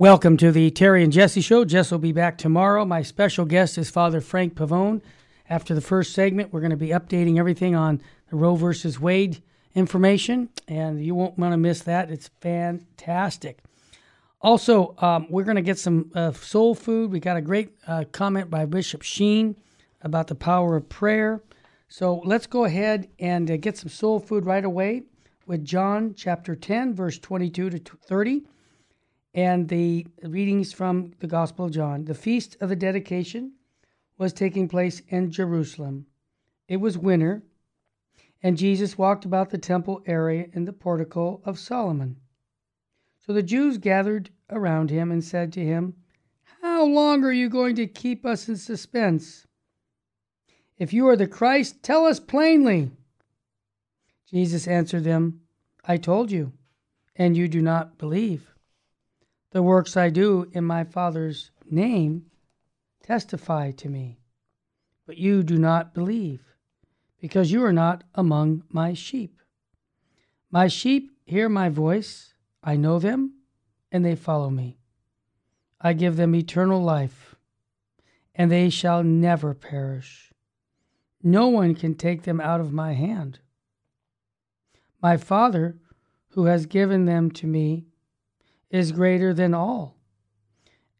Welcome to the Terry and Jesse Show. Jess will be back tomorrow. My special guest is Father Frank Pavone. After the first segment, we're going to be updating everything on the Roe versus Wade information, and you won't want to miss that. It's fantastic. Also, um, we're going to get some uh, soul food. We got a great uh, comment by Bishop Sheen about the power of prayer. So let's go ahead and uh, get some soul food right away with John chapter 10, verse 22 to 30 and the readings from the Gospel of John. The feast of the dedication was taking place in Jerusalem. It was winter, and Jesus walked about the temple area in the portico of Solomon. So the Jews gathered around him and said to him, How long are you going to keep us in suspense? If you are the Christ, tell us plainly. Jesus answered them, I told you, and you do not believe. The works I do in my Father's name testify to me. But you do not believe, because you are not among my sheep. My sheep hear my voice, I know them, and they follow me. I give them eternal life, and they shall never perish. No one can take them out of my hand. My Father, who has given them to me, is greater than all,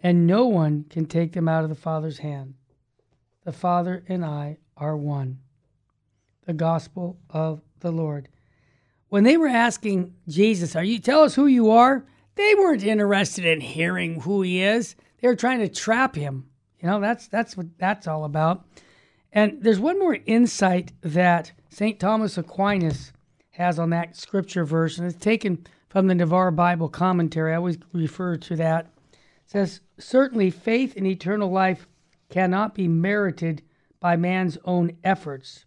and no one can take them out of the Father's hand. The Father and I are one. The gospel of the Lord. When they were asking Jesus, Are you tell us who you are? They weren't interested in hearing who he is. They were trying to trap him. You know, that's that's what that's all about. And there's one more insight that St. Thomas Aquinas has on that scripture verse, and it's taken from the Navarre Bible commentary. I always refer to that. It says, Certainly, faith in eternal life cannot be merited by man's own efforts.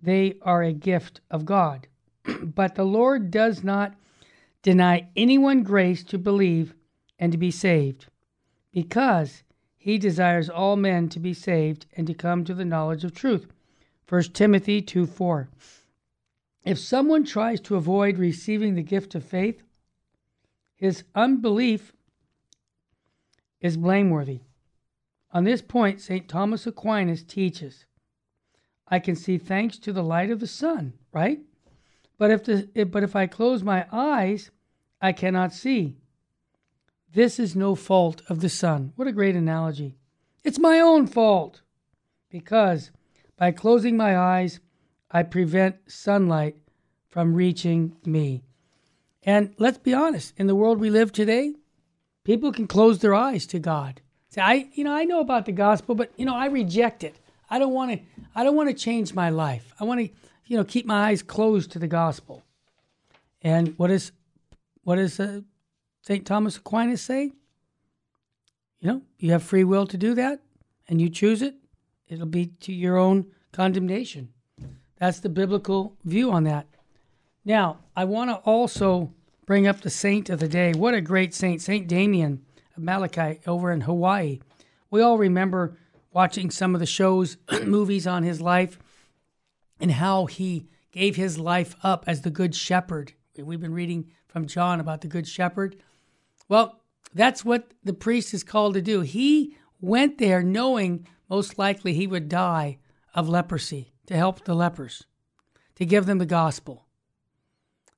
They are a gift of God. but the Lord does not deny anyone grace to believe and to be saved, because he desires all men to be saved and to come to the knowledge of truth. 1 Timothy 2 4. If someone tries to avoid receiving the gift of faith, his unbelief is blameworthy. On this point, St. Thomas Aquinas teaches I can see thanks to the light of the sun, right? But if, the, if, but if I close my eyes, I cannot see. This is no fault of the sun. What a great analogy. It's my own fault because by closing my eyes, I prevent sunlight from reaching me. And let's be honest, in the world we live today, people can close their eyes to God. Say, I, you know, I know about the gospel, but you know, I reject it. I don't want to. I don't want to change my life. I want to, you know, keep my eyes closed to the gospel. And what is, what does uh, Saint Thomas Aquinas say? You know, you have free will to do that, and you choose it. It'll be to your own condemnation. That's the biblical view on that. Now, I want to also bring up the saint of the day. What a great saint, Saint Damien of Molokai over in Hawaii. We all remember watching some of the shows, movies on his life, and how he gave his life up as the Good Shepherd. We've been reading from John about the Good Shepherd. Well, that's what the priest is called to do. He went there knowing most likely he would die of leprosy to help the lepers, to give them the gospel.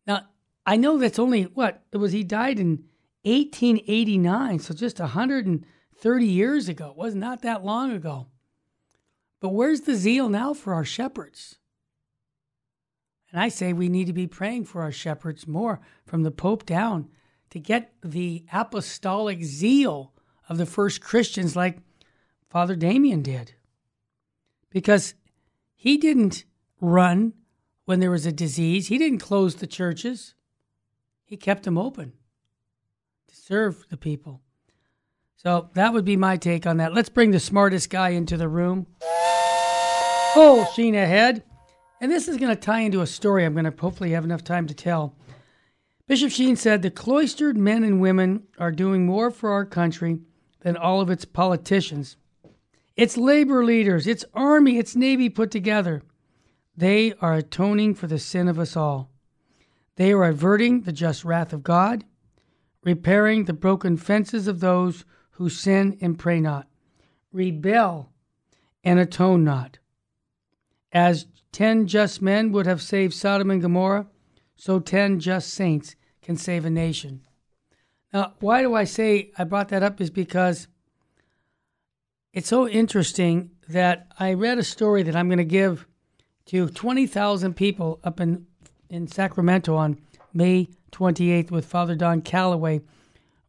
Now, I know that's only what it was he died in 1889, so just 130 years ago. It was not that long ago. But where's the zeal now for our shepherds? And I say we need to be praying for our shepherds more from the Pope down to get the apostolic zeal of the first Christians like Father Damien did. Because he didn't run when there was a disease. He didn't close the churches, he kept them open to serve the people. So that would be my take on that. Let's bring the smartest guy into the room. Oh, Full sheen ahead. And this is going to tie into a story I'm going to hopefully have enough time to tell. Bishop Sheen said the cloistered men and women are doing more for our country than all of its politicians. Its labor leaders, its army, its navy put together. They are atoning for the sin of us all. They are averting the just wrath of God, repairing the broken fences of those who sin and pray not, rebel and atone not. As ten just men would have saved Sodom and Gomorrah, so ten just saints can save a nation. Now, why do I say I brought that up is because it's so interesting that I read a story that I'm going to give to 20,000 people up in, in Sacramento on May 28th with Father Don Calloway.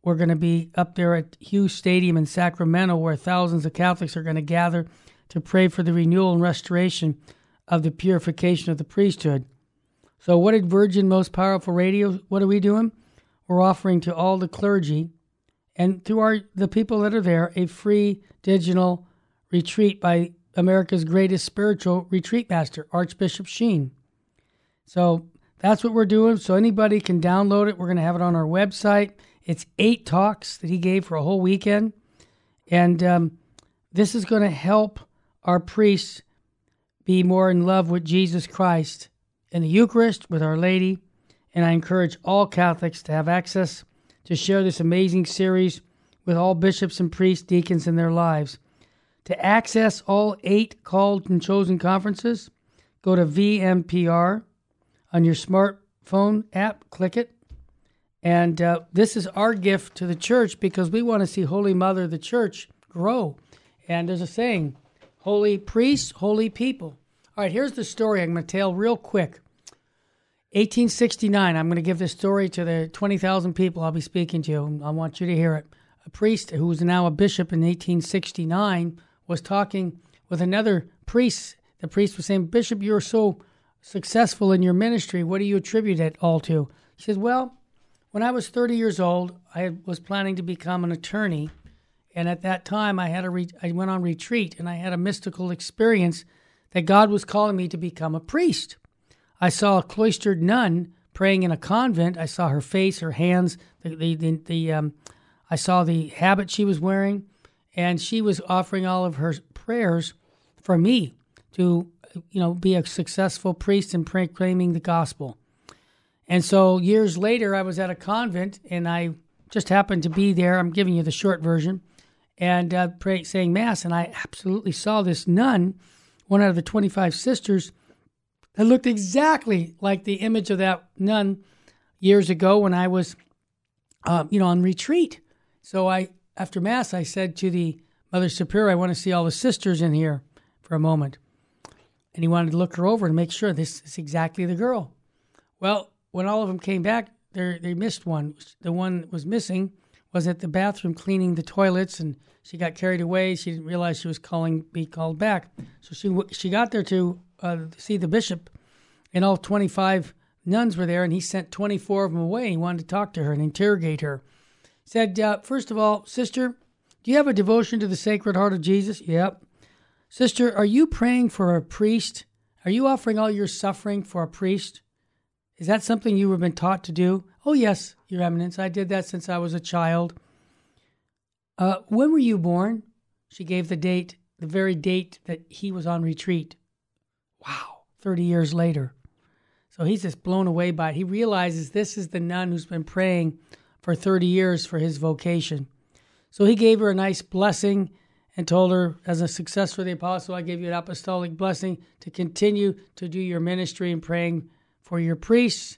We're going to be up there at Hughes Stadium in Sacramento where thousands of Catholics are going to gather to pray for the renewal and restoration of the purification of the priesthood. So, what did Virgin Most Powerful Radio? What are we doing? We're offering to all the clergy and to our the people that are there a free digital retreat by America's greatest spiritual retreat master, Archbishop Sheen. So that's what we're doing. So anybody can download it. We're going to have it on our website. It's eight talks that he gave for a whole weekend. And um, this is going to help our priests be more in love with Jesus Christ in the Eucharist with Our Lady. And I encourage all Catholics to have access to share this amazing series with all bishops and priests, deacons in their lives. To access all eight called and chosen conferences, go to VMPR on your smartphone app, click it. And uh, this is our gift to the church because we want to see Holy Mother, the church, grow. And there's a saying holy priests, holy people. All right, here's the story I'm going to tell real quick. 1869, I'm going to give this story to the 20,000 people I'll be speaking to. I want you to hear it. A priest who was now a bishop in 1869 was talking with another priest. The priest was saying, Bishop, you're so successful in your ministry. What do you attribute it all to? He says, Well, when I was 30 years old, I was planning to become an attorney. And at that time, I had a re- I went on retreat and I had a mystical experience that God was calling me to become a priest. I saw a cloistered nun praying in a convent. I saw her face, her hands, the the, the, the um, I saw the habit she was wearing, and she was offering all of her prayers for me to, you know, be a successful priest in proclaiming the gospel. And so years later, I was at a convent, and I just happened to be there. I'm giving you the short version, and uh, pray, saying mass, and I absolutely saw this nun, one out of the 25 sisters, that looked exactly like the image of that nun years ago when I was, uh, you know, on retreat. So I after Mass, I said to the Mother Superior, I want to see all the sisters in here for a moment. And he wanted to look her over and make sure this is exactly the girl. Well, when all of them came back, they missed one. The one that was missing was at the bathroom cleaning the toilets, and she got carried away. She didn't realize she was calling, be called back. So she she got there to uh, see the bishop, and all 25 nuns were there, and he sent 24 of them away. He wanted to talk to her and interrogate her said, uh, First of all, sister, do you have a devotion to the Sacred Heart of Jesus? Yep. Sister, are you praying for a priest? Are you offering all your suffering for a priest? Is that something you have been taught to do? Oh, yes, Your Eminence. I did that since I was a child. Uh, when were you born? She gave the date, the very date that he was on retreat. Wow, 30 years later. So he's just blown away by it. He realizes this is the nun who's been praying for 30 years for his vocation. So he gave her a nice blessing and told her, as a successor of the apostle, I give you an apostolic blessing to continue to do your ministry and praying for your priests,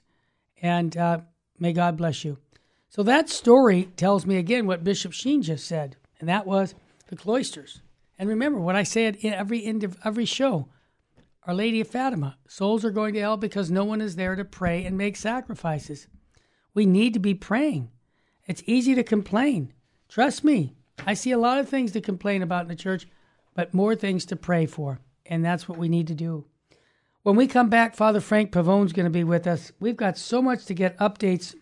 and uh, may God bless you. So that story tells me again what Bishop Sheen just said, and that was the cloisters. And remember what I say at every end of every show Our Lady of Fatima. Souls are going to hell because no one is there to pray and make sacrifices. We need to be praying. It's easy to complain. Trust me, I see a lot of things to complain about in the church, but more things to pray for. And that's what we need to do. When we come back, Father Frank Pavone's going to be with us. We've got so much to get updates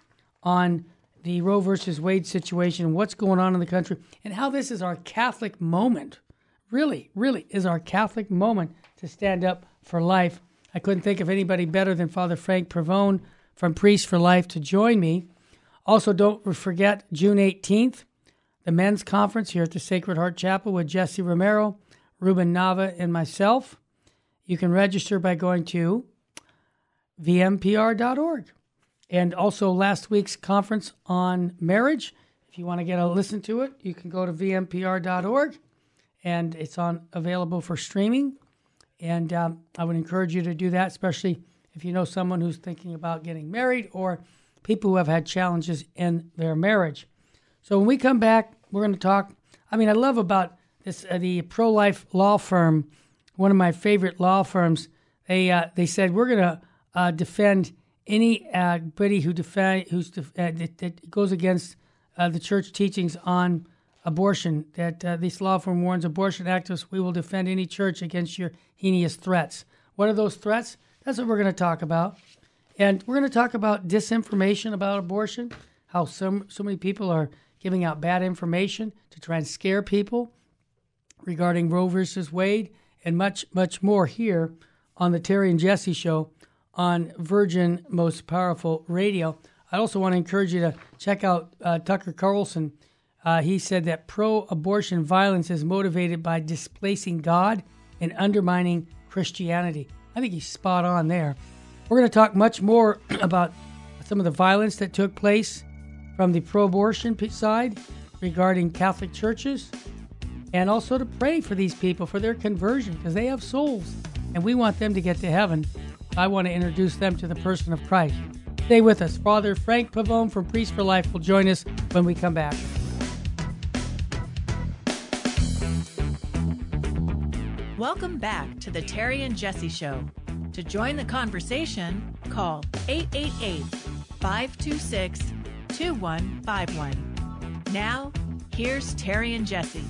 on the Roe versus Wade situation, what's going on in the country, and how this is our Catholic moment. Really, really is our Catholic moment to stand up for life. I couldn't think of anybody better than Father Frank Pavone from Priests for Life to join me also, don't forget June 18th, the men's conference here at the Sacred Heart Chapel with Jesse Romero, Ruben Nava, and myself. You can register by going to vmpr.org. and also last week's conference on marriage. If you want to get a listen to it, you can go to vmpr.org, and it's on available for streaming. And um, I would encourage you to do that, especially if you know someone who's thinking about getting married or people who have had challenges in their marriage. So when we come back, we're going to talk. I mean, I love about this uh, the pro life law firm, one of my favorite law firms. They uh, they said we're going to uh, defend anybody who defend who's def- uh, that, that, goes against uh, the church teachings on abortion. That uh, this law firm warns abortion activists. We will defend any church against your heinous threats. What are those threats? That's what we're going to talk about. And we're going to talk about disinformation about abortion, how some, so many people are giving out bad information to try and scare people regarding Roe versus Wade, and much, much more here on the Terry and Jesse Show on Virgin Most Powerful Radio. I also want to encourage you to check out uh, Tucker Carlson. Uh, he said that pro abortion violence is motivated by displacing God and undermining Christianity. I think he's spot on there. We're going to talk much more about some of the violence that took place from the pro abortion side regarding Catholic churches and also to pray for these people for their conversion because they have souls and we want them to get to heaven. I want to introduce them to the person of Christ. Stay with us. Father Frank Pavone from Priest for Life will join us when we come back. Welcome back to the Terry and Jesse Show. To join the conversation, call 888 526 2151. Now, here's Terry and Jesse.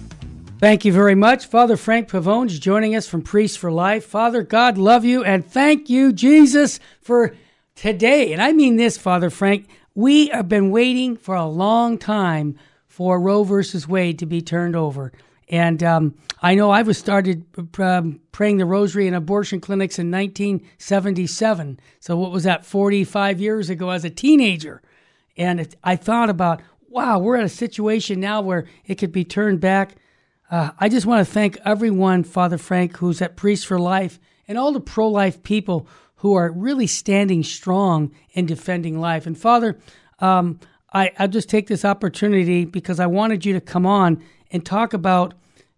Thank you very much. Father Frank Pavone is joining us from Priest for Life. Father, God love you and thank you, Jesus, for today. And I mean this, Father Frank. We have been waiting for a long time for Roe versus Wade to be turned over. And um, I know I was started um, praying the rosary in abortion clinics in 1977. So what was that, 45 years ago as a teenager? And it, I thought about, wow, we're at a situation now where it could be turned back. Uh, I just want to thank everyone, Father Frank, who's at Priest for Life, and all the pro life people who are really standing strong in defending life. And Father, um, I, I'll just take this opportunity because I wanted you to come on and talk about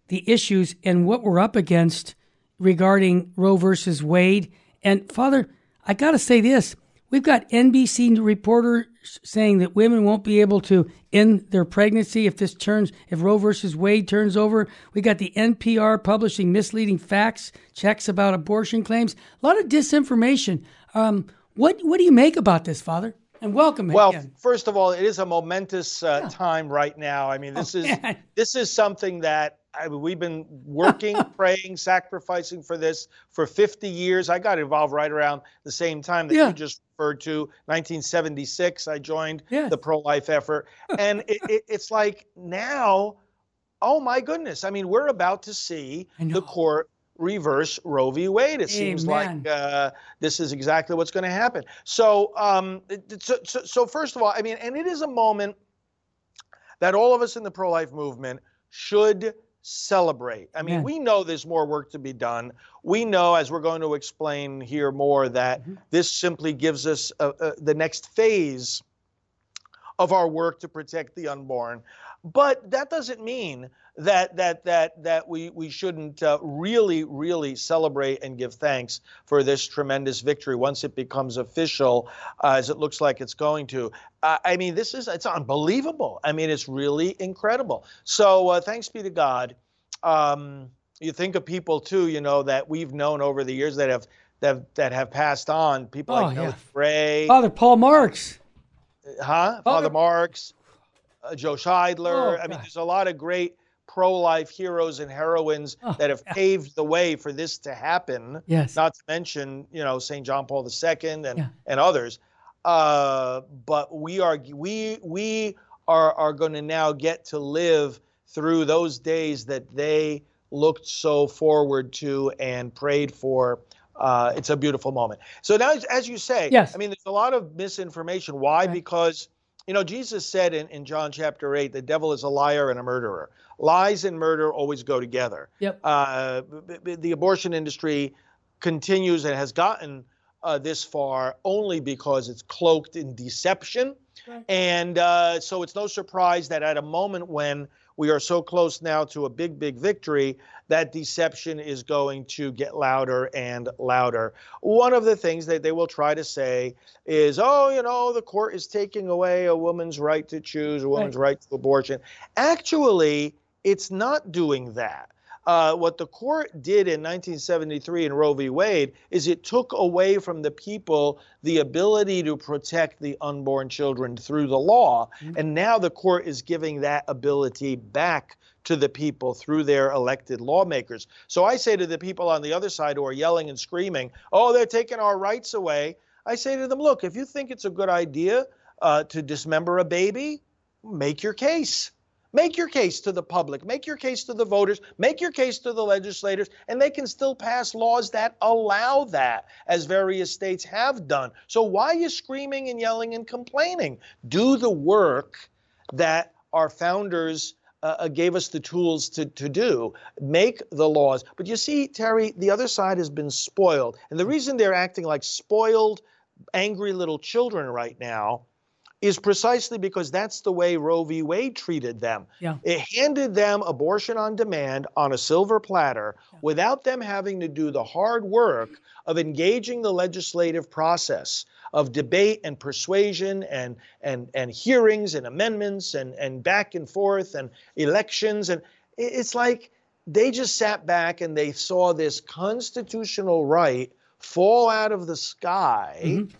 the issues and what we're up against regarding Roe versus Wade. And Father, I got to say this. We've got NBC reporters saying that women won't be able to end their pregnancy if this turns, if Roe versus Wade turns over. We got the NPR publishing misleading facts, checks about abortion claims, a lot of disinformation. Um, what what do you make about this, Father? And welcome. Again. Well, again. first of all, it is a momentous uh, yeah. time right now. I mean, this oh, is man. this is something that I we've been working, praying, sacrificing for this for 50 years. I got involved right around the same time that yeah. you just referred to, 1976. I joined yes. the pro-life effort, and it, it, it's like now, oh my goodness! I mean, we're about to see the court reverse Roe v. Wade. It Amen. seems like uh, this is exactly what's going to happen. So, um, so, so, so first of all, I mean, and it is a moment that all of us in the pro-life movement should celebrate. I mean, we know there's more work to be done. We know, as we're going to explain here more, that mm-hmm. this simply gives us a, a, the next phase of our work to protect the unborn. But that doesn't mean that that that that we we shouldn't uh, really really celebrate and give thanks for this tremendous victory once it becomes official, uh, as it looks like it's going to. Uh, I mean, this is it's unbelievable. I mean, it's really incredible. So uh, thanks be to God. Um, you think of people too, you know, that we've known over the years that have that that have passed on. People oh, like yeah. Ray, Father Paul Marx, huh? Father, Father Marx, uh, Joe Scheidler. Oh, I mean, there's a lot of great pro-life heroes and heroines oh, that have yeah. paved the way for this to happen. Yes. Not to mention, you know, St. John Paul II and yeah. and others. Uh, but we are we we are are going to now get to live through those days that they looked so forward to and prayed for. Uh, it's a beautiful moment. So now, as you say, yes. I mean, there's a lot of misinformation. Why? Right. Because you know, Jesus said in, in John chapter 8, the devil is a liar and a murderer. Lies and murder always go together. Yep. Uh, the abortion industry continues and has gotten uh, this far only because it's cloaked in deception. Right. And uh, so it's no surprise that at a moment when we are so close now to a big, big victory, that deception is going to get louder and louder. One of the things that they will try to say is, oh, you know, the court is taking away a woman's right to choose, a woman's right, right to abortion. Actually, it's not doing that. Uh, what the court did in 1973 in Roe v. Wade is it took away from the people the ability to protect the unborn children through the law. Mm-hmm. And now the court is giving that ability back to the people through their elected lawmakers. So I say to the people on the other side who are yelling and screaming, oh, they're taking our rights away. I say to them, look, if you think it's a good idea uh, to dismember a baby, make your case. Make your case to the public, make your case to the voters, make your case to the legislators, and they can still pass laws that allow that, as various states have done. So why are you screaming and yelling and complaining? Do the work that our founders uh, uh gave us the tools to, to do. Make the laws. But you see, Terry, the other side has been spoiled. And the reason they're acting like spoiled, angry little children right now is precisely because that's the way Roe v. Wade treated them. Yeah. It handed them abortion on demand on a silver platter yeah. without them having to do the hard work of engaging the legislative process of debate and persuasion and and and hearings and amendments and and back and forth and elections and it's like they just sat back and they saw this constitutional right fall out of the sky. Mm-hmm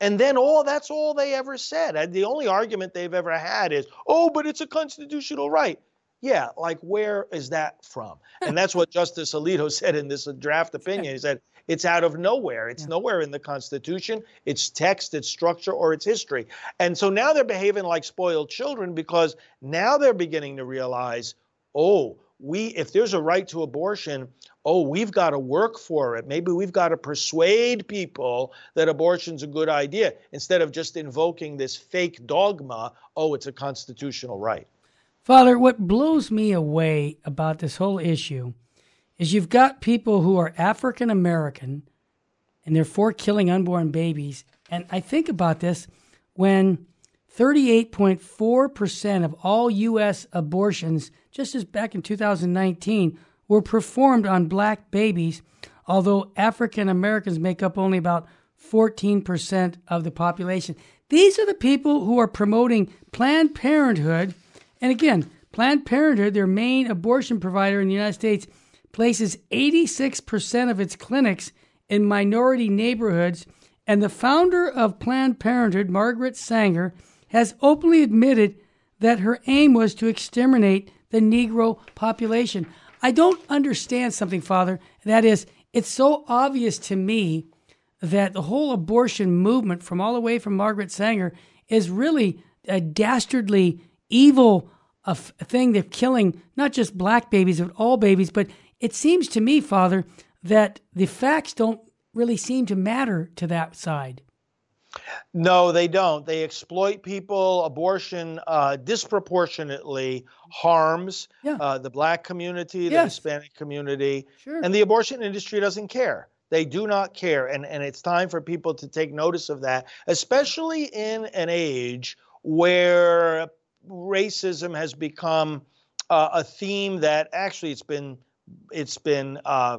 and then all that's all they ever said. And the only argument they've ever had is, oh, but it's a constitutional right. Yeah, like where is that from? And that's what Justice Alito said in this uh, draft opinion. He said it's out of nowhere. It's yeah. nowhere in the Constitution. It's text, it's structure, or it's history. And so now they're behaving like spoiled children because now they're beginning to realize, oh, we if there's a right to abortion, oh, we've got to work for it. Maybe we've got to persuade people that abortion's a good idea instead of just invoking this fake dogma, oh, it's a constitutional right. Father, what blows me away about this whole issue is you've got people who are African American and they're for killing unborn babies. And I think about this when 38.4% of all U.S. abortions, just as back in 2019, were performed on black babies, although African Americans make up only about 14% of the population. These are the people who are promoting Planned Parenthood. And again, Planned Parenthood, their main abortion provider in the United States, places 86% of its clinics in minority neighborhoods. And the founder of Planned Parenthood, Margaret Sanger, has openly admitted that her aim was to exterminate the Negro population. I don't understand something, Father. That is, it's so obvious to me that the whole abortion movement, from all the way from Margaret Sanger, is really a dastardly, evil f- thing. They're killing not just black babies, but all babies. But it seems to me, Father, that the facts don't really seem to matter to that side. No, they don't. They exploit people. Abortion uh, disproportionately harms yeah. uh, the black community, the yes. Hispanic community, sure. and the abortion industry doesn't care. They do not care, and and it's time for people to take notice of that, especially in an age where racism has become uh, a theme that actually it's been it's been uh,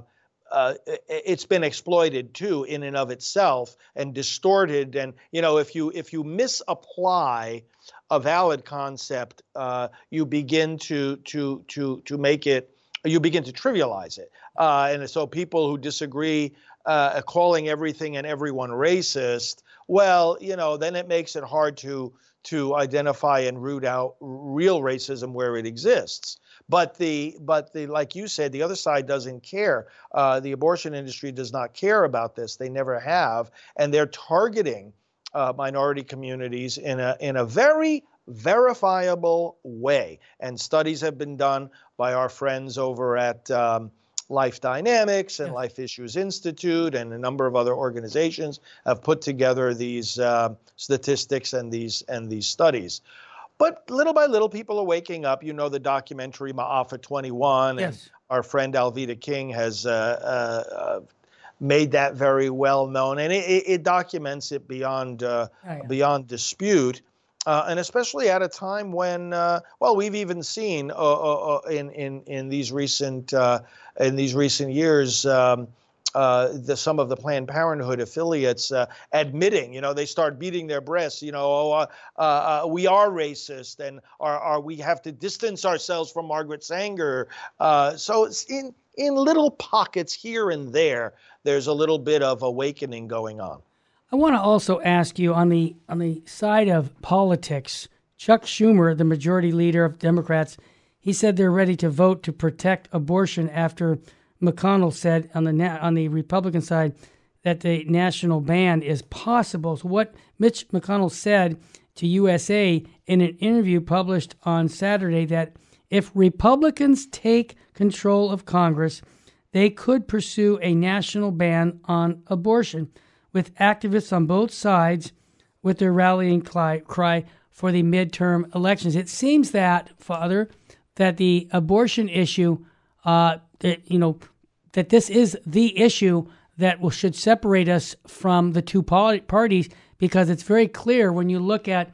uh, it's been exploited too in and of itself and distorted. And you know if you if you misapply a valid concept uh, you begin to to to to make it you begin to trivialize it. Uh, and so people who disagree uh, calling everything and everyone racist well you know then it makes it hard to to identify and root out real racism where it exists but the but the like you said, the other side doesn't care. Uh, the abortion industry does not care about this. They never have, and they're targeting uh, minority communities in a in a very verifiable way. And studies have been done by our friends over at. Um, Life Dynamics and yeah. Life Issues Institute and a number of other organizations have put together these uh, statistics and these and these studies. But little by little, people are waking up. You know the documentary Ma'afa 21. Yes. And our friend Alveda King has uh, uh, made that very well known, and it, it, it documents it beyond uh, oh, yeah. beyond dispute. Uh, and especially at a time when, uh, well, we've even seen uh, uh, uh in in in these recent in these recent years. Um, uh, the, some of the Planned Parenthood affiliates uh, admitting, you know, they start beating their breasts, you know, oh, uh, uh, uh we are racist and are, are we have to distance ourselves from Margaret Sanger. So it's in in little pockets here and there, there's a little bit of awakening going on. I want to also ask you on the on the side of politics. Chuck Schumer, the majority leader of Democrats, he said they're ready to vote to protect abortion after McConnell said on the on the Republican side that the national ban is possible. So what Mitch McConnell said to USA in an interview published on Saturday that if Republicans take control of Congress, they could pursue a national ban on abortion, with activists on both sides with their rallying cry for the midterm elections. It seems that, Father, that the abortion issue, uh, that you know, that this is the issue that will, should separate us from the two parties because it's very clear when you look at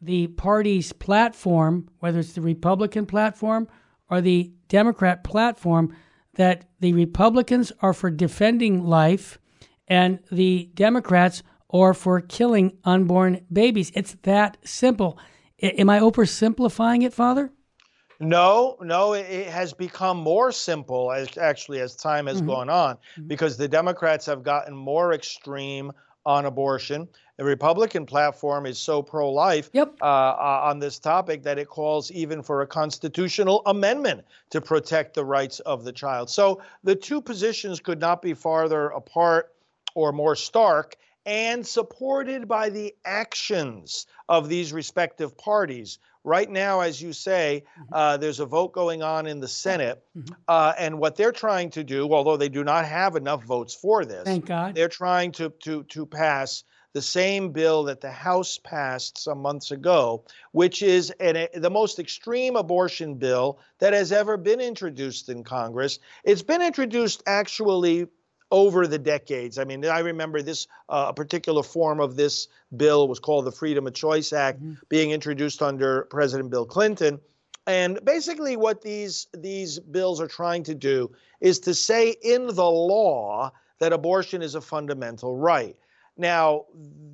the party's platform, whether it's the Republican platform or the Democrat platform, that the Republicans are for defending life and the Democrats are for killing unborn babies. It's that simple. Am I oversimplifying it, Father? No, no, it has become more simple as actually as time has mm-hmm. gone on mm-hmm. because the Democrats have gotten more extreme on abortion. The Republican platform is so pro life yep. uh, uh, on this topic that it calls even for a constitutional amendment to protect the rights of the child. So the two positions could not be farther apart or more stark and supported by the actions of these respective parties. Right now, as you say, mm-hmm. uh, there's a vote going on in the Senate. Mm-hmm. Uh, and what they're trying to do, although they do not have enough votes for this, Thank God. they're trying to, to, to pass the same bill that the House passed some months ago, which is an, the most extreme abortion bill that has ever been introduced in Congress. It's been introduced actually over the decades. I mean, I remember this uh, a particular form of this bill was called the Freedom of Choice Act, mm-hmm. being introduced under President Bill Clinton. And basically, what these these bills are trying to do is to say in the law that abortion is a fundamental right. Now,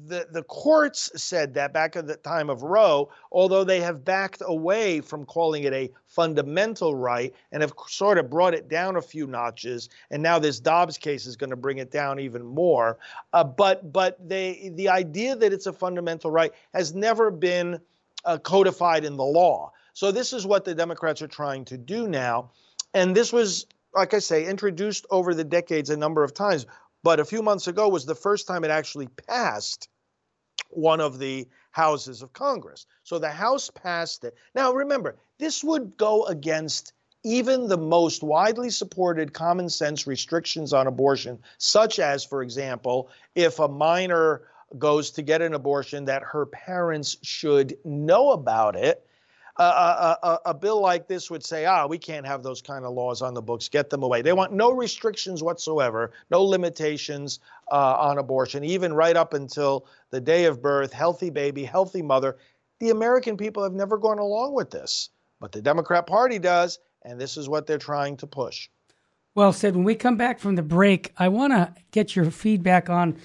the, the courts said that back at the time of Roe, although they have backed away from calling it a fundamental right and have sort of brought it down a few notches. And now this Dobbs case is going to bring it down even more. Uh, but but they the idea that it's a fundamental right has never been uh, codified in the law. So this is what the Democrats are trying to do now. And this was like I say, introduced over the decades a number of times but a few months ago was the first time it actually passed one of the houses of Congress. So the House passed it. Now remember, this would go against even the most widely supported common sense restrictions on abortion, such as, for example, if a minor goes to get an abortion, that her parents should know about it a, a, a, bill like this would say, ah, we can't have those kind of laws on the books, get them away. They want no restrictions whatsoever, no limitations uh, on abortion, even right up until the day of birth, healthy baby, healthy mother. The American people have never gone along with this, but the Democrat Party does, and this is what they're trying to push. Well said. When we come back from the break, I want to get your feedback on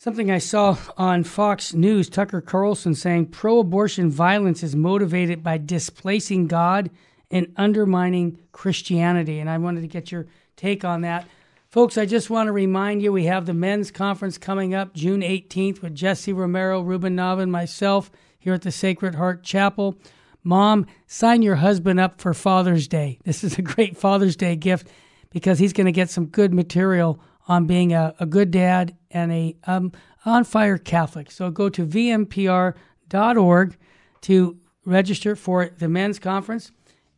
Something I saw on Fox News, Tucker Carlson saying pro abortion violence is motivated by displacing God and undermining Christianity. And I wanted to get your take on that. Folks, I just want to remind you we have the men's conference coming up June 18th with Jesse Romero, Ruben Navin, myself here at the Sacred Heart Chapel. Mom, sign your husband up for Father's Day. This is a great Father's Day gift because he's going to get some good material on being a, a good dad and a um, on fire Catholic. So go to vmpr.org to register for the men's conference.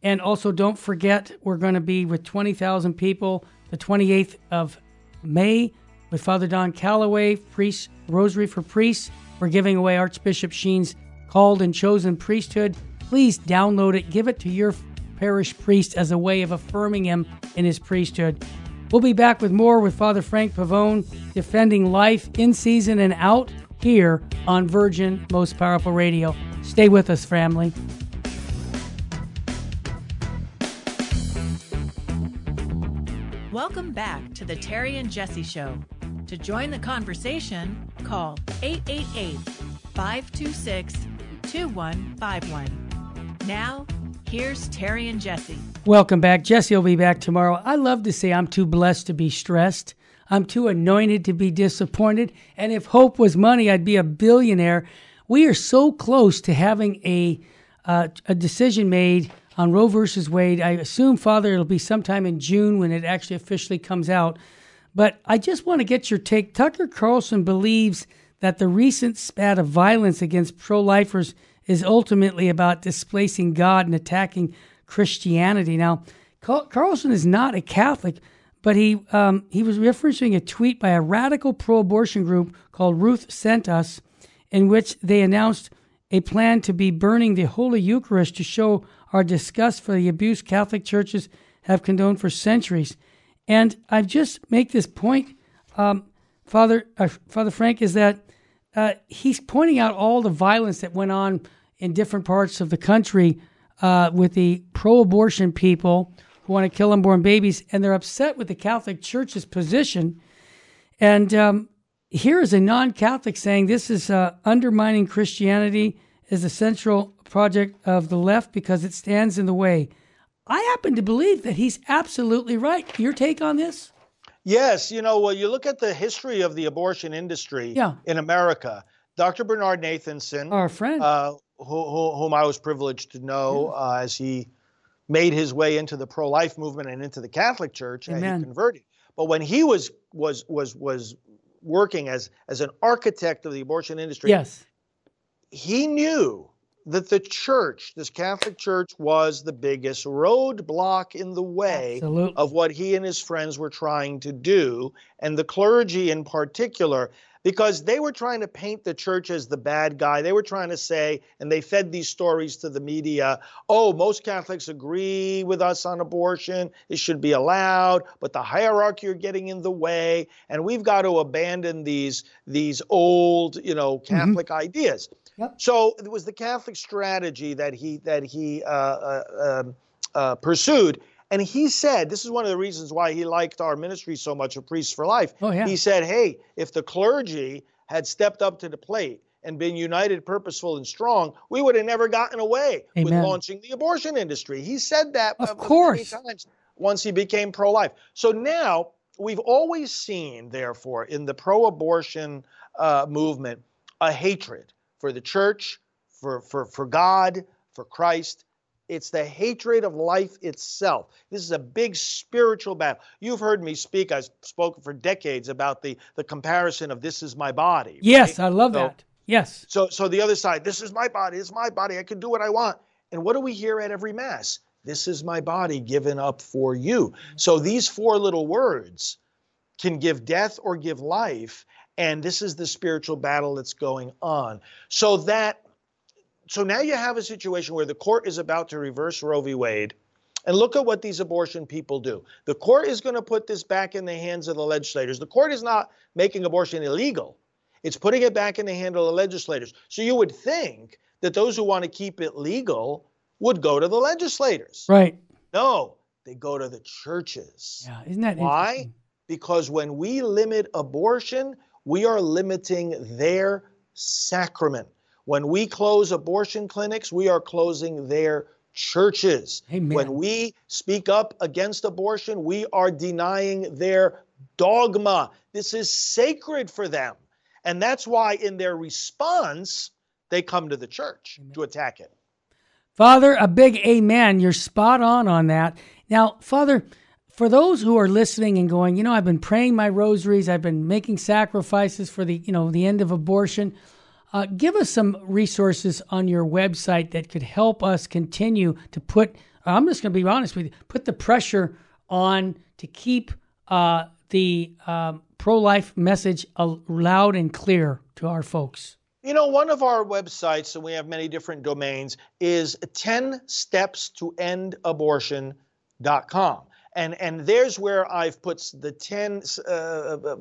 And also, don't forget, we're going to be with 20,000 people the 28th of May with Father Don Calloway, priest, Rosary for Priests. We're giving away Archbishop Sheen's called and chosen priesthood. Please download it, give it to your parish priest as a way of affirming him in his priesthood. We'll be back with more with Father Frank Pavone defending life in season and out here on Virgin Most Powerful Radio. Stay with us, family. Welcome back to the Terry and Jesse Show. To join the conversation, call 888 526 2151. Now, here's Terry and Jesse. Welcome back. Jesse will be back tomorrow. I love to say I'm too blessed to be stressed. I'm too anointed to be disappointed. And if hope was money, I'd be a billionaire. We are so close to having a uh, a decision made on Roe versus Wade. I assume, Father, it'll be sometime in June when it actually officially comes out. But I just want to get your take. Tucker Carlson believes that the recent spat of violence against pro lifers is ultimately about displacing God and attacking Christianity. Now, Carlson is not a Catholic, but he um, he was referencing a tweet by a radical pro-abortion group called Ruth Sent Us, in which they announced a plan to be burning the Holy Eucharist to show our disgust for the abuse Catholic churches have condoned for centuries. And I just make this point, um, Father uh, Father Frank, is that uh, he's pointing out all the violence that went on in different parts of the country uh, with the pro-abortion people who want to kill unborn babies, and they're upset with the Catholic Church's position. And um, here is a non-Catholic saying this is uh, undermining Christianity is a central project of the left because it stands in the way. I happen to believe that he's absolutely right. Your take on this? Yes, you know, well, you look at the history of the abortion industry yeah. in America. Dr. Bernard Nathanson, our friend, uh, who, who, whom I was privileged to know yeah. uh, as he made his way into the pro-life movement and into the Catholic Church, Amen. and he converted. But when he was was was was working as as an architect of the abortion industry, yes, he knew that the church, this Catholic Church, was the biggest roadblock in the way Absolutely. of what he and his friends were trying to do, and the clergy in particular, because they were trying to paint the church as the bad guy. They were trying to say, and they fed these stories to the media oh, most Catholics agree with us on abortion, it should be allowed, but the hierarchy are getting in the way, and we've got to abandon these, these old, you know, mm-hmm. Catholic mm-hmm. ideas. Yep. So it was the Catholic strategy that he that he uh, uh, um, uh, pursued, and he said this is one of the reasons why he liked our ministry so much of Priests for Life. Oh, yeah. He said, "Hey, if the clergy had stepped up to the plate." And been united, purposeful, and strong, we would have never gotten away Amen. with launching the abortion industry. He said that of course. many times once he became pro-life. So now we've always seen, therefore, in the pro-abortion uh, movement, a hatred for the church, for, for, for God, for Christ. It's the hatred of life itself. This is a big spiritual battle. You've heard me speak. I've spoken for decades about the, the comparison of this is my body. Yes, I love so, that. Yes. So, so the other side, this is my body. It's my body. I can do what I want. And what do we hear at every Mass? This is my body given up for you. So these four little words can give death or give life and this is the spiritual battle that's going on. So that so now you have a situation where the court is about to reverse Roe v. Wade. And look at what these abortion people do. The court is going to put this back in the hands of the legislators. The court is not making abortion illegal, it's putting it back in the hands of the legislators. So you would think that those who want to keep it legal would go to the legislators. Right. No, they go to the churches. Yeah, isn't that why? Because when we limit abortion, we are limiting their sacrament. When we close abortion clinics, we are closing their churches. Amen. When we speak up against abortion, we are denying their dogma. This is sacred for them. And that's why, in their response, they come to the church amen. to attack it. Father, a big amen. You're spot on on that. Now, Father, for those who are listening and going, you know, I've been praying my rosaries, I've been making sacrifices for the, you know, the end of abortion. Uh, give us some resources on your website that could help us continue to put. I'm just going to be honest with you. Put the pressure on to keep uh, the um, pro-life message loud and clear to our folks. You know, one of our websites, and we have many different domains, is 10 steps to end. And and there's where I've put the ten, uh, uh,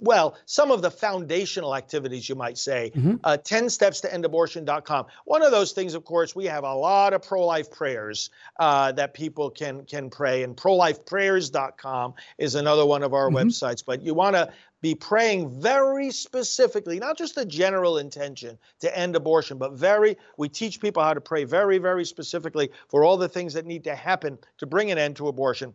well, some of the foundational activities you might say. Mm-hmm. Uh, ten steps to end abortion.com. One of those things, of course, we have a lot of pro-life prayers uh, that people can can pray, and prolifeprayers.com is another one of our mm-hmm. websites. But you want to be praying very specifically, not just a general intention to end abortion, but very, we teach people how to pray very, very specifically for all the things that need to happen to bring an end to abortion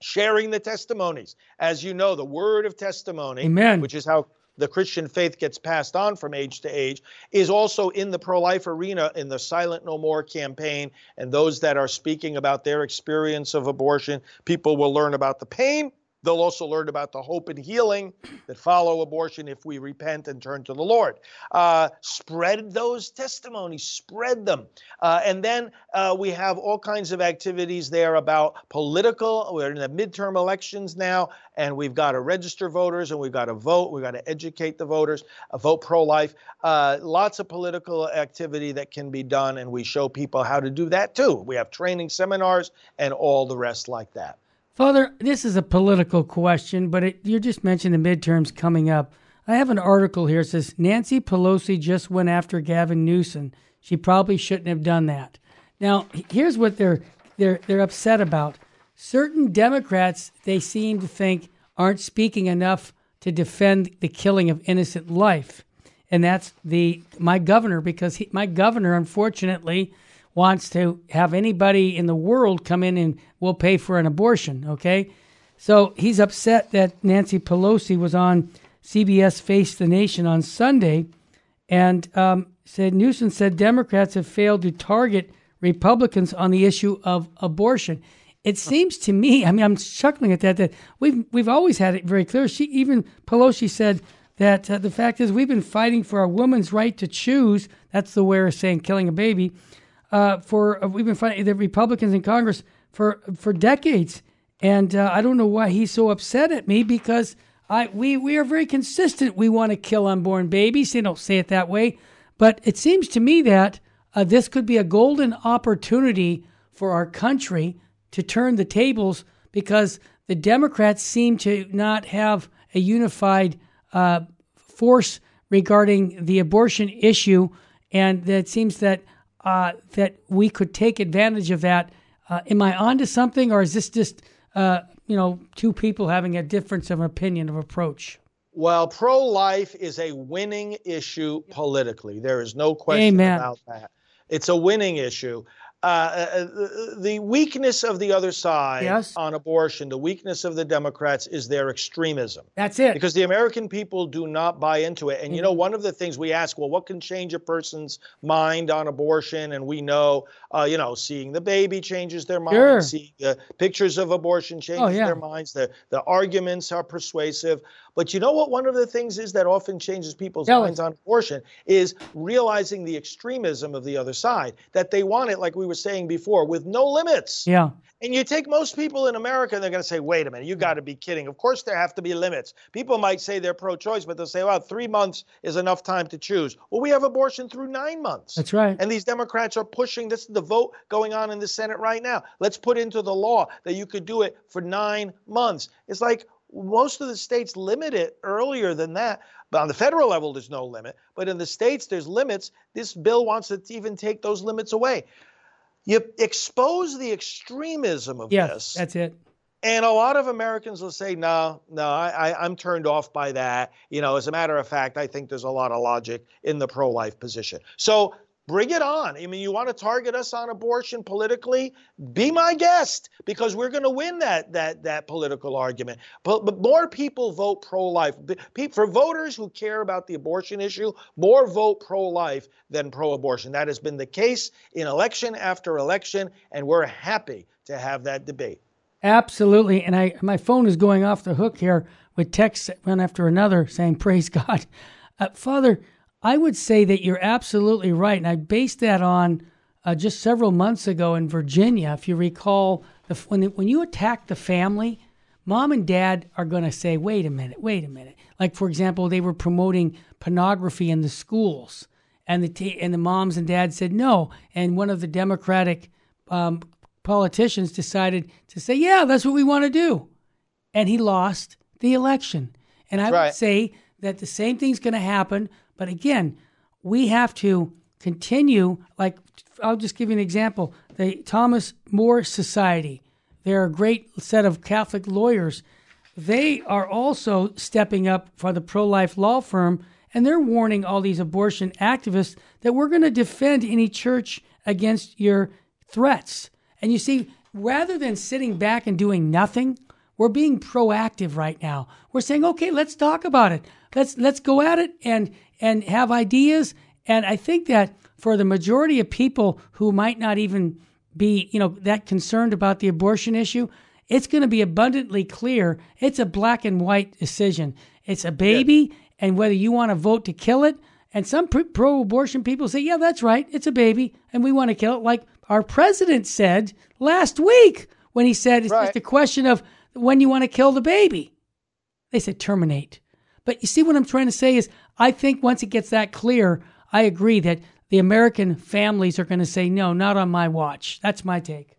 sharing the testimonies. As you know, the word of testimony, Amen. which is how the Christian faith gets passed on from age to age, is also in the pro life arena in the Silent No More campaign. And those that are speaking about their experience of abortion, people will learn about the pain They'll also learn about the hope and healing that follow abortion if we repent and turn to the Lord. Uh, spread those testimonies, spread them. Uh, and then uh, we have all kinds of activities there about political. We're in the midterm elections now, and we've got to register voters and we've got to vote. We've got to educate the voters, uh, vote pro life. Uh, lots of political activity that can be done, and we show people how to do that too. We have training seminars and all the rest like that. Father, this is a political question, but it, you just mentioned the midterms coming up. I have an article here that says Nancy Pelosi just went after Gavin Newsom. She probably shouldn't have done that. Now, here's what they're they're they're upset about. Certain Democrats they seem to think aren't speaking enough to defend the killing of innocent life, and that's the my governor because he, my governor unfortunately wants to have anybody in the world come in and we'll pay for an abortion, okay? So he's upset that Nancy Pelosi was on CBS Face the Nation on Sunday and um, said Newsom said Democrats have failed to target Republicans on the issue of abortion. It seems to me, I mean, I'm chuckling at that, that we've, we've always had it very clear. She even Pelosi said that uh, the fact is we've been fighting for a woman's right to choose. That's the way of saying killing a baby uh, for uh, we've been fighting the Republicans in Congress for for decades, and uh, I don't know why he's so upset at me because I we we are very consistent. We want to kill unborn babies. They don't say it that way, but it seems to me that uh, this could be a golden opportunity for our country to turn the tables because the Democrats seem to not have a unified uh, force regarding the abortion issue, and it seems that uh, that we could take advantage of that. Uh, am I onto something, or is this just uh, you know two people having a difference of opinion of approach? Well, pro-life is a winning issue politically. There is no question Amen. about that. It's a winning issue. Uh, uh, the weakness of the other side yes. on abortion, the weakness of the Democrats is their extremism. That's it. Because the American people do not buy into it. And mm-hmm. you know, one of the things we ask, well, what can change a person's mind on abortion? And we know, uh, you know, seeing the baby changes their mind, sure. seeing the pictures of abortion changes oh, yeah. their minds. The the arguments are persuasive. But you know what? One of the things is that often changes people's Tell minds on abortion is realizing the extremism of the other side, that they want it, like we were saying before, with no limits. Yeah. And you take most people in America and they're going to say, wait a minute, you got to be kidding. Of course, there have to be limits. People might say they're pro choice, but they'll say, well, three months is enough time to choose. Well, we have abortion through nine months. That's right. And these Democrats are pushing this is the vote going on in the Senate right now. Let's put into the law that you could do it for nine months. It's like, most of the states limit it earlier than that. But on the federal level, there's no limit. But in the states, there's limits. This bill wants to even take those limits away. You expose the extremism of yes, this. That's it. And a lot of Americans will say, no, no, I, I, am turned off by that. You know, as a matter of fact, I think there's a lot of logic in the pro life position. So Bring it on. I mean, you want to target us on abortion politically? Be my guest because we're going to win that that that political argument. But, but more people vote pro-life. For voters who care about the abortion issue, more vote pro-life than pro-abortion. That has been the case in election after election, and we're happy to have that debate. Absolutely. And I my phone is going off the hook here with texts one after another saying, "Praise God, uh, Father." I would say that you're absolutely right. And I based that on uh, just several months ago in Virginia. If you recall, the, when, when you attack the family, mom and dad are going to say, wait a minute, wait a minute. Like, for example, they were promoting pornography in the schools. And the, t- and the moms and dads said no. And one of the Democratic um, politicians decided to say, yeah, that's what we want to do. And he lost the election. And I right. would say that the same thing's going to happen. But again, we have to continue. Like, I'll just give you an example the Thomas More Society, they're a great set of Catholic lawyers. They are also stepping up for the pro life law firm, and they're warning all these abortion activists that we're going to defend any church against your threats. And you see, rather than sitting back and doing nothing, we're being proactive right now. We're saying, okay, let's talk about it. Let's let's go at it and and have ideas. And I think that for the majority of people who might not even be, you know, that concerned about the abortion issue, it's going to be abundantly clear. It's a black and white decision. It's a baby, yeah. and whether you want to vote to kill it. And some pro abortion people say, yeah, that's right. It's a baby, and we want to kill it. Like our president said last week when he said it's right. just a question of when you want to kill the baby. They said terminate. But you see what I'm trying to say is I think once it gets that clear, I agree that the American families are going to say, no, not on my watch. That's my take.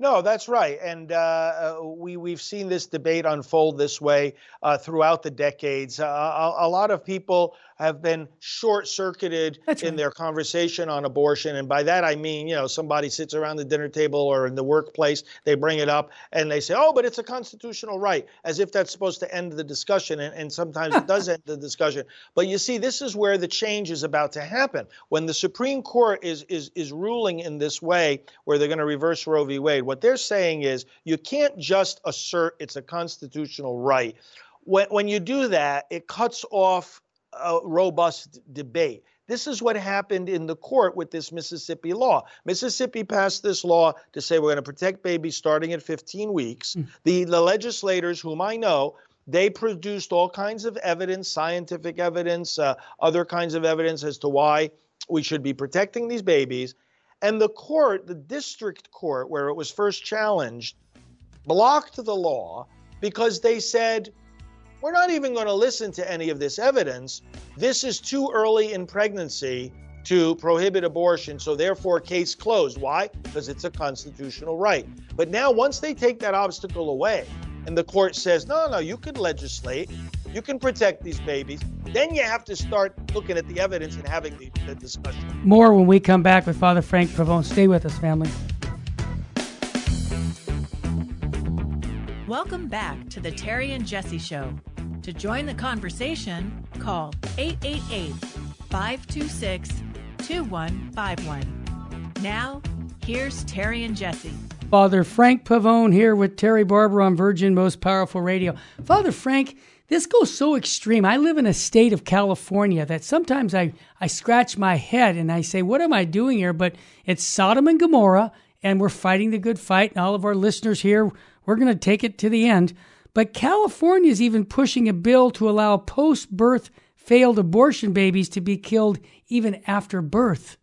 No, that's right, and uh, uh, we we've seen this debate unfold this way uh, throughout the decades. Uh, a, a, lot of people have been short circuited in their conversation on abortion. And by that, I mean, you know, somebody sits around the dinner table or in the workplace, they bring it up and they say, oh, but it's a constitutional right, as if that's supposed to end the discussion. And, and sometimes it does end the discussion. But you see, this is where the change is about to happen. When the Supreme Court is, is, is ruling in this way, where they're going to reverse Roe v. Wade, what they're saying is you can't just assert it's a constitutional right. When, when you do that, it cuts off a robust debate. This is what happened in the court with this Mississippi law. Mississippi passed this law to say we're going to protect babies starting at 15 weeks. Mm. The, the legislators, whom I know, they produced all kinds of evidence, scientific evidence, uh, other kinds of evidence as to why we should be protecting these babies. And the court, the district court where it was first challenged, blocked the law because they said we're not even going to listen to any of this evidence. This is too early in pregnancy to prohibit abortion, so therefore, case closed. Why? Because it's a constitutional right. But now, once they take that obstacle away, and the court says, no, no, you can legislate, you can protect these babies, then you have to start looking at the evidence and having the, the discussion. More when we come back with Father Frank Pavone. Stay with us, family. Welcome back to the Terry and Jesse Show. To join the conversation, call 888 526 2151. Now, here's Terry and Jesse. Father Frank Pavone here with Terry Barber on Virgin Most Powerful Radio. Father Frank, this goes so extreme. I live in a state of California that sometimes I, I scratch my head and I say, What am I doing here? But it's Sodom and Gomorrah, and we're fighting the good fight. And all of our listeners here we're going to take it to the end. But California is even pushing a bill to allow post birth failed abortion babies to be killed even after birth.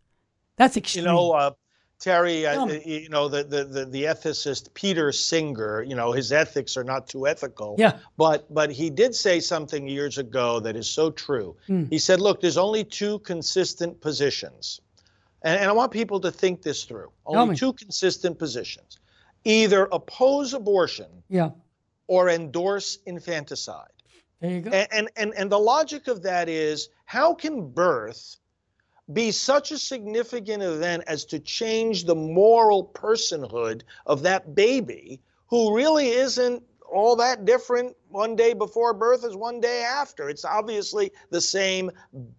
That's extreme. You know, uh, Terry, uh, you know, the, the, the, the, ethicist Peter Singer, you know, his ethics are not too ethical. Yeah. But, but he did say something years ago that is so true. Mm. He said, look, there's only two consistent positions. And, and I want people to think this through. Only two consistent positions either oppose abortion yeah. or endorse infanticide. There you go. And, and, and, and the logic of that is how can birth be such a significant event as to change the moral personhood of that baby who really isn't all that different one day before birth is one day after. It's obviously the same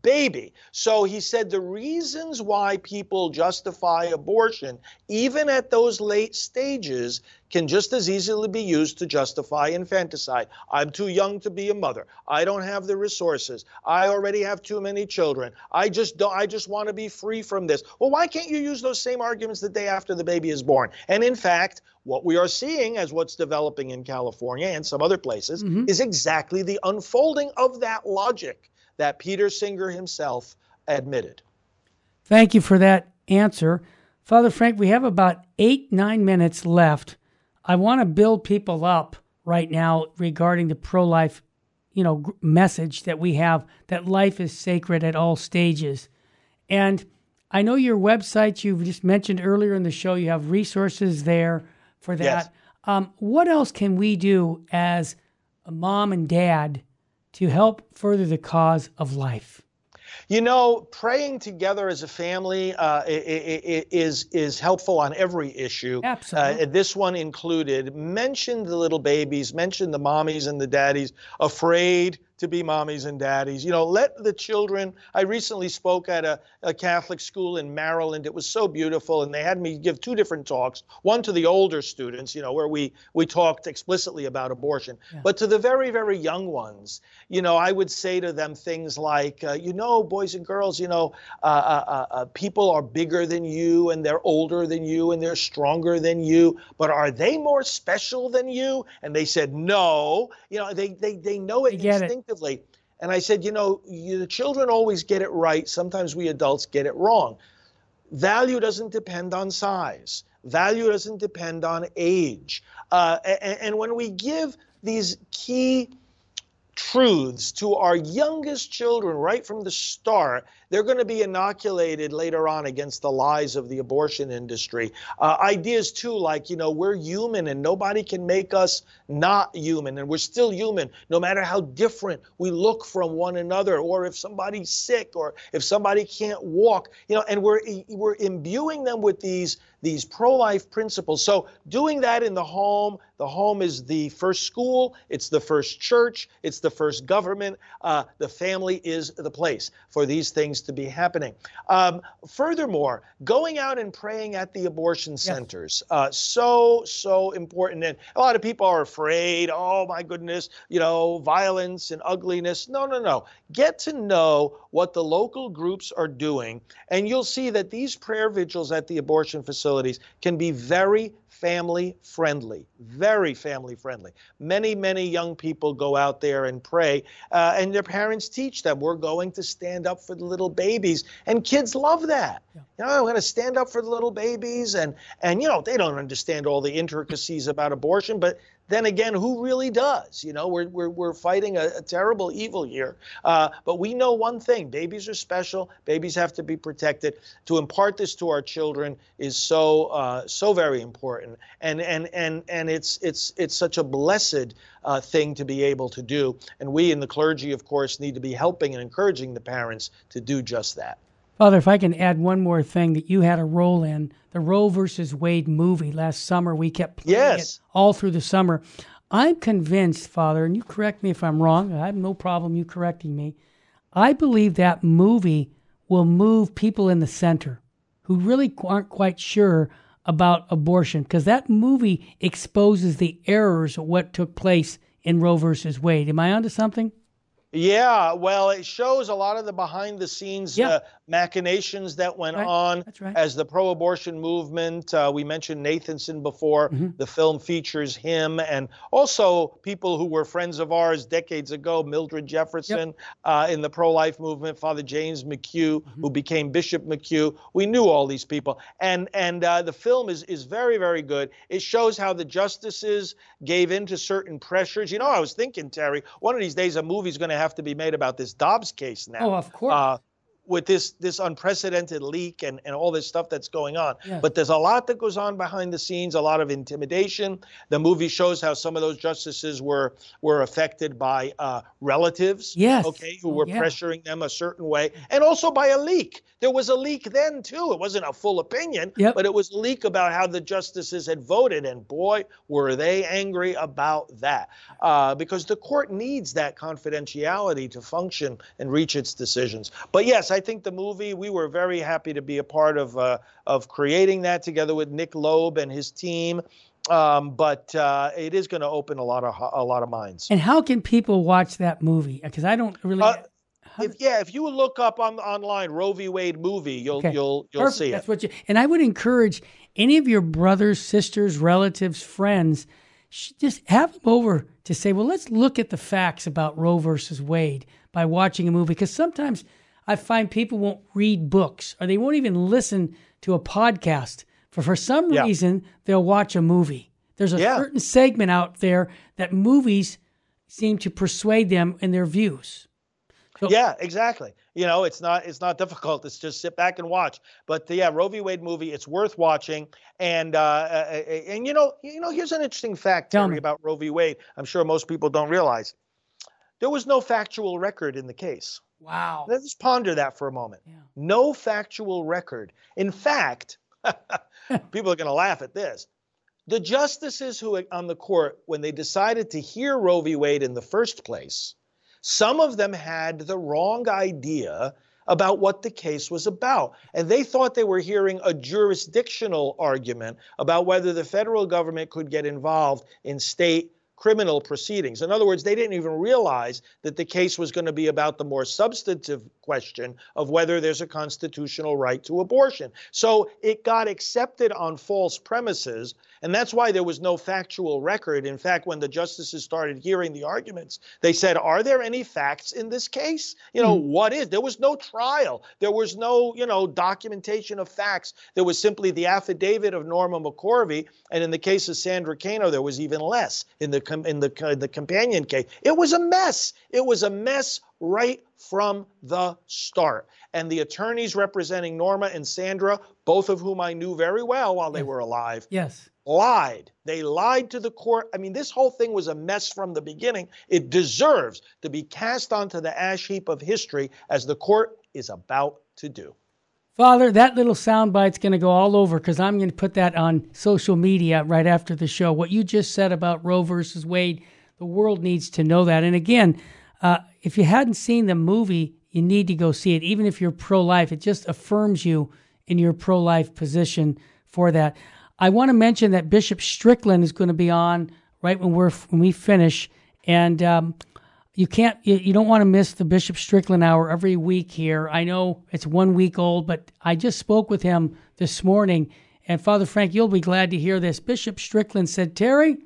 baby. So he said the reasons why people justify abortion, even at those late stages, can just as easily be used to justify infanticide. I'm too young to be a mother. I don't have the resources. I already have too many children. I just don't I just want to be free from this. Well, why can't you use those same arguments the day after the baby is born? And in fact, what we are seeing as what's developing in California and some other places mm-hmm. is exactly the unfolding of that logic that Peter Singer himself admitted. Thank you for that answer. Father Frank, we have about eight, nine minutes left. I want to build people up right now regarding the pro life you know message that we have that life is sacred at all stages and I know your website you've just mentioned earlier in the show. You have resources there for that. Yes. Um, what else can we do as a mom and dad to help further the cause of life? You know, praying together as a family uh, is is helpful on every issue. Absolutely. Uh, this one included. Mention the little babies. Mention the mommies and the daddies afraid to be mommies and daddies. You know, let the children. I recently spoke at a, a, Catholic school in Maryland. It was so beautiful, and they had me give two different talks. One to the older students, you know, where we we talked explicitly about abortion, yeah. but to the very very young ones, you know, I would say to them things like, uh, you know, boys and girls, you know, uh, uh, uh, uh people are bigger than you, and they're older than you, and they're stronger than you, but are they more special than you? And they said no. You know, they they they know it instinctively. Instinctively. And I said, you know, you, the children always get it right. Sometimes we adults get it wrong. Value doesn't depend on size. Value doesn't depend on age. Uh, and, and when we give these key truths to our youngest children right from the start, they're going to be inoculated later on against the lies of the abortion industry. Uh, ideas, too, like, you know, we're human and nobody can make us not human, and we're still human no matter how different we look from one another, or if somebody's sick, or if somebody can't walk, you know, and we're, we're imbuing them with these these pro-life principles. So doing that in the home, the home is the first school, it's the first church, it's the first government. Uh, the family is the place for these things to be happening. Um, furthermore, going out and praying at the abortion centers, yes. uh, so so important. And a lot of people are afraid. Oh my goodness, you know, violence and ugliness. No, no, no. Get to know what the local groups are doing, and you'll see that these prayer vigils at the abortion facilities can be very family friendly, very family friendly. Many, many young people go out there and pray, uh, and their parents teach them, we're going to stand up for the little babies. And kids love that. Yeah. You know, I'm going to stand up for the little babies. And, and, you know, they don't understand all the intricacies about abortion, but then again, who really does? You know, we're, we're, we're fighting a, a terrible evil here. Uh, but we know one thing babies are special, babies have to be protected. To impart this to our children is so, uh, so very important. And, and, and, and it's, it's, it's such a blessed uh, thing to be able to do. And we in the clergy, of course, need to be helping and encouraging the parents to do just that. Father, if I can add one more thing that you had a role in the Roe versus Wade movie last summer, we kept playing yes. it all through the summer. I'm convinced, Father, and you correct me if I'm wrong. I have no problem you correcting me. I believe that movie will move people in the center who really aren't quite sure about abortion because that movie exposes the errors of what took place in Roe versus Wade. Am I onto something? Yeah, well, it shows a lot of the behind the scenes yeah. uh, machinations that went right. on right. as the pro abortion movement. Uh, we mentioned Nathanson before. Mm-hmm. The film features him and also people who were friends of ours decades ago, Mildred Jefferson yep. uh, in the pro life movement, Father James McHugh, mm-hmm. who became Bishop McHugh. We knew all these people. And, and uh, the film is, is very, very good. It shows how the justices gave in to certain pressures. You know, I was thinking, Terry, one of these days a movie's going to have to be made about this Dobbs case now. Oh, of course. Uh, with this this unprecedented leak and, and all this stuff that's going on. Yeah. But there's a lot that goes on behind the scenes, a lot of intimidation. The movie shows how some of those justices were were affected by uh, relatives, yes. okay, who were yeah. pressuring them a certain way, and also by a leak. There was a leak then too. It wasn't a full opinion, yep. but it was a leak about how the justices had voted, and boy, were they angry about that. Uh, because the court needs that confidentiality to function and reach its decisions. But yes, I think the movie, we were very happy to be a part of uh, of creating that together with Nick Loeb and his team. Um, but uh, it is going to open a lot of a lot of minds. And how can people watch that movie? Because I don't really. Uh, if, yeah, if you look up on online Roe v. Wade movie, you'll okay. you'll you'll Perfect. see it. That's what you. And I would encourage any of your brothers, sisters, relatives, friends, just have them over to say, well, let's look at the facts about Roe versus Wade by watching a movie. Because sometimes I find people won't read books or they won't even listen to a podcast. For for some yeah. reason, they'll watch a movie. There's a yeah. certain segment out there that movies seem to persuade them in their views. So, yeah, exactly. You know, it's not it's not difficult. It's just sit back and watch. But the, yeah, Roe v. Wade movie, it's worth watching. And uh, and you know, you know, here's an interesting fact Terry, about Roe v. Wade. I'm sure most people don't realize. There was no factual record in the case. Wow. Let's ponder that for a moment. Yeah. No factual record. In fact, people are going to laugh at this. The justices who on the court, when they decided to hear Roe v. Wade in the first place, some of them had the wrong idea about what the case was about. And they thought they were hearing a jurisdictional argument about whether the federal government could get involved in state criminal proceedings. In other words, they didn't even realize that the case was going to be about the more substantive question of whether there's a constitutional right to abortion. So it got accepted on false premises and that's why there was no factual record. In fact, when the justices started hearing the arguments, they said, Are there any facts in this case? You know, mm-hmm. what is? There was no trial. There was no, you know, documentation of facts. There was simply the affidavit of Norma McCorvey. And in the case of Sandra Cano, there was even less in the, in the, in the companion case. It was a mess. It was a mess right from the start. And the attorneys representing Norma and Sandra, both of whom I knew very well while they were alive, yes lied. They lied to the court. I mean, this whole thing was a mess from the beginning. It deserves to be cast onto the ash heap of history as the court is about to do. Father, that little soundbite's going to go all over because I'm going to put that on social media right after the show. What you just said about Roe versus Wade, the world needs to know that. And again, uh, if you hadn't seen the movie, you need to go see it. Even if you're pro life, it just affirms you in your pro life position for that. I want to mention that Bishop Strickland is going to be on right when we're when we finish, and um, you can't you, you don't want to miss the Bishop Strickland hour every week here. I know it's one week old, but I just spoke with him this morning, and Father Frank, you'll be glad to hear this. Bishop Strickland said, "Terry,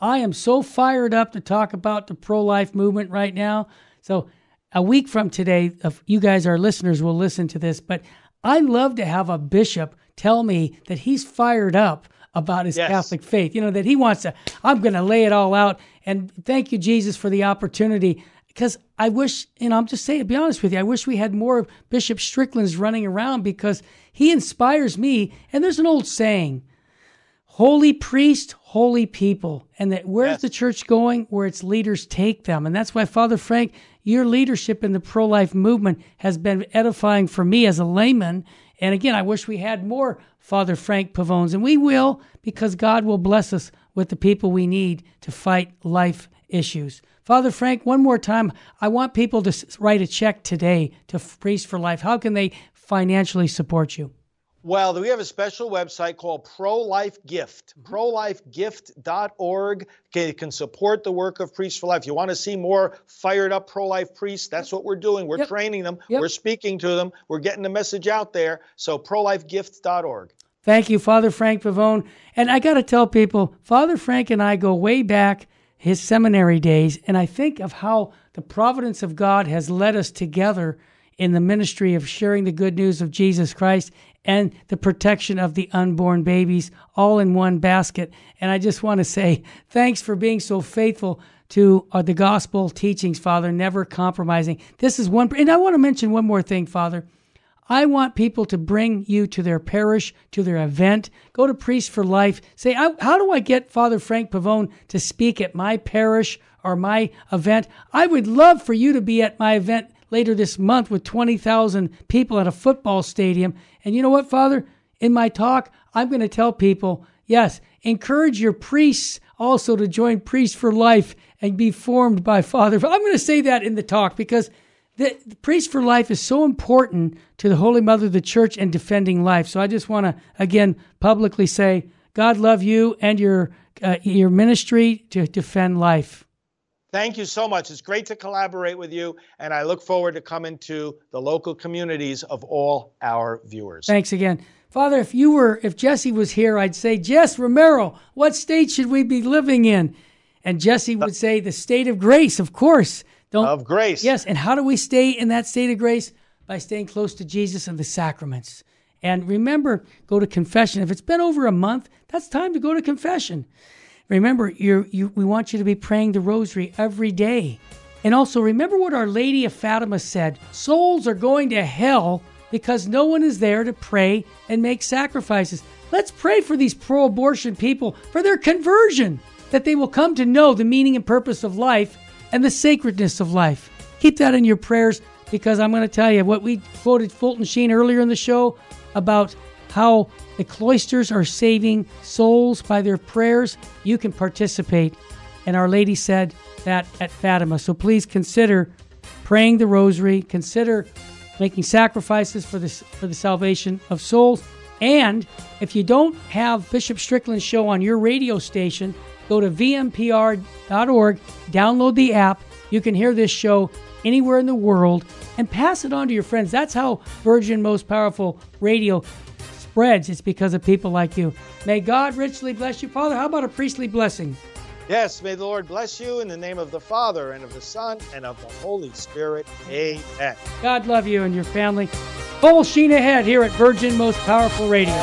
I am so fired up to talk about the pro life movement right now." So a week from today, if you guys, our listeners, will listen to this, but I love to have a bishop tell me that he's fired up about his yes. Catholic faith. You know, that he wants to, I'm going to lay it all out. And thank you, Jesus, for the opportunity. Because I wish, you know, I'm just saying, to be honest with you, I wish we had more Bishop Stricklands running around because he inspires me. And there's an old saying holy priest, holy people. And that where's yes. the church going? Where its leaders take them. And that's why, Father Frank, your leadership in the pro life movement has been edifying for me as a layman and again, I wish we had more Father Frank Pavones, and we will because God will bless us with the people we need to fight life issues. Father Frank, one more time, I want people to write a check today to Priest for Life. How can they financially support you? Well, we have a special website called Pro Life Gift, mm-hmm. prolifegift.org. You can support the work of Priests for Life. You want to see more fired up pro life priests? That's what we're doing. We're yep. training them, yep. we're speaking to them, we're getting the message out there. So, prolifegift.org. Thank you, Father Frank Pavone. And I got to tell people, Father Frank and I go way back his seminary days, and I think of how the providence of God has led us together in the ministry of sharing the good news of Jesus Christ and the protection of the unborn babies all in one basket. And I just want to say thanks for being so faithful to uh, the gospel teachings, Father, never compromising. This is one, and I want to mention one more thing, Father. I want people to bring you to their parish, to their event. Go to Priest for Life. Say, how do I get Father Frank Pavone to speak at my parish or my event? I would love for you to be at my event later this month with 20,000 people at a football stadium. And you know what, Father? In my talk, I'm going to tell people yes, encourage your priests also to join Priests for Life and be formed by Father. I'm going to say that in the talk because the, the Priest for Life is so important to the Holy Mother of the Church and defending life. So I just want to, again, publicly say, God love you and your, uh, your ministry to defend life. Thank you so much. It's great to collaborate with you, and I look forward to coming to the local communities of all our viewers. Thanks again. Father, if you were, if Jesse was here, I'd say, Jess Romero, what state should we be living in? And Jesse would say, the state of grace, of course. Don't, of grace. Yes. And how do we stay in that state of grace? By staying close to Jesus and the sacraments. And remember, go to confession. If it's been over a month, that's time to go to confession. Remember, you we want you to be praying the rosary every day. And also remember what Our Lady of Fatima said souls are going to hell because no one is there to pray and make sacrifices. Let's pray for these pro abortion people for their conversion, that they will come to know the meaning and purpose of life and the sacredness of life. Keep that in your prayers because I'm going to tell you what we quoted Fulton Sheen earlier in the show about how the cloisters are saving souls by their prayers. You can participate. And Our Lady said that at Fatima. So please consider praying the rosary, consider making sacrifices for, this, for the salvation of souls. And if you don't have Bishop Strickland's show on your radio station, go to vmpr.org, download the app. You can hear this show anywhere in the world and pass it on to your friends. That's how Virgin Most Powerful Radio spreads. It's because of people like you. May God richly bless you. Father, how about a priestly blessing? Yes, may the Lord bless you in the name of the Father and of the Son and of the Holy Spirit. Amen. God love you and your family. Full sheen ahead here at Virgin Most Powerful Radio.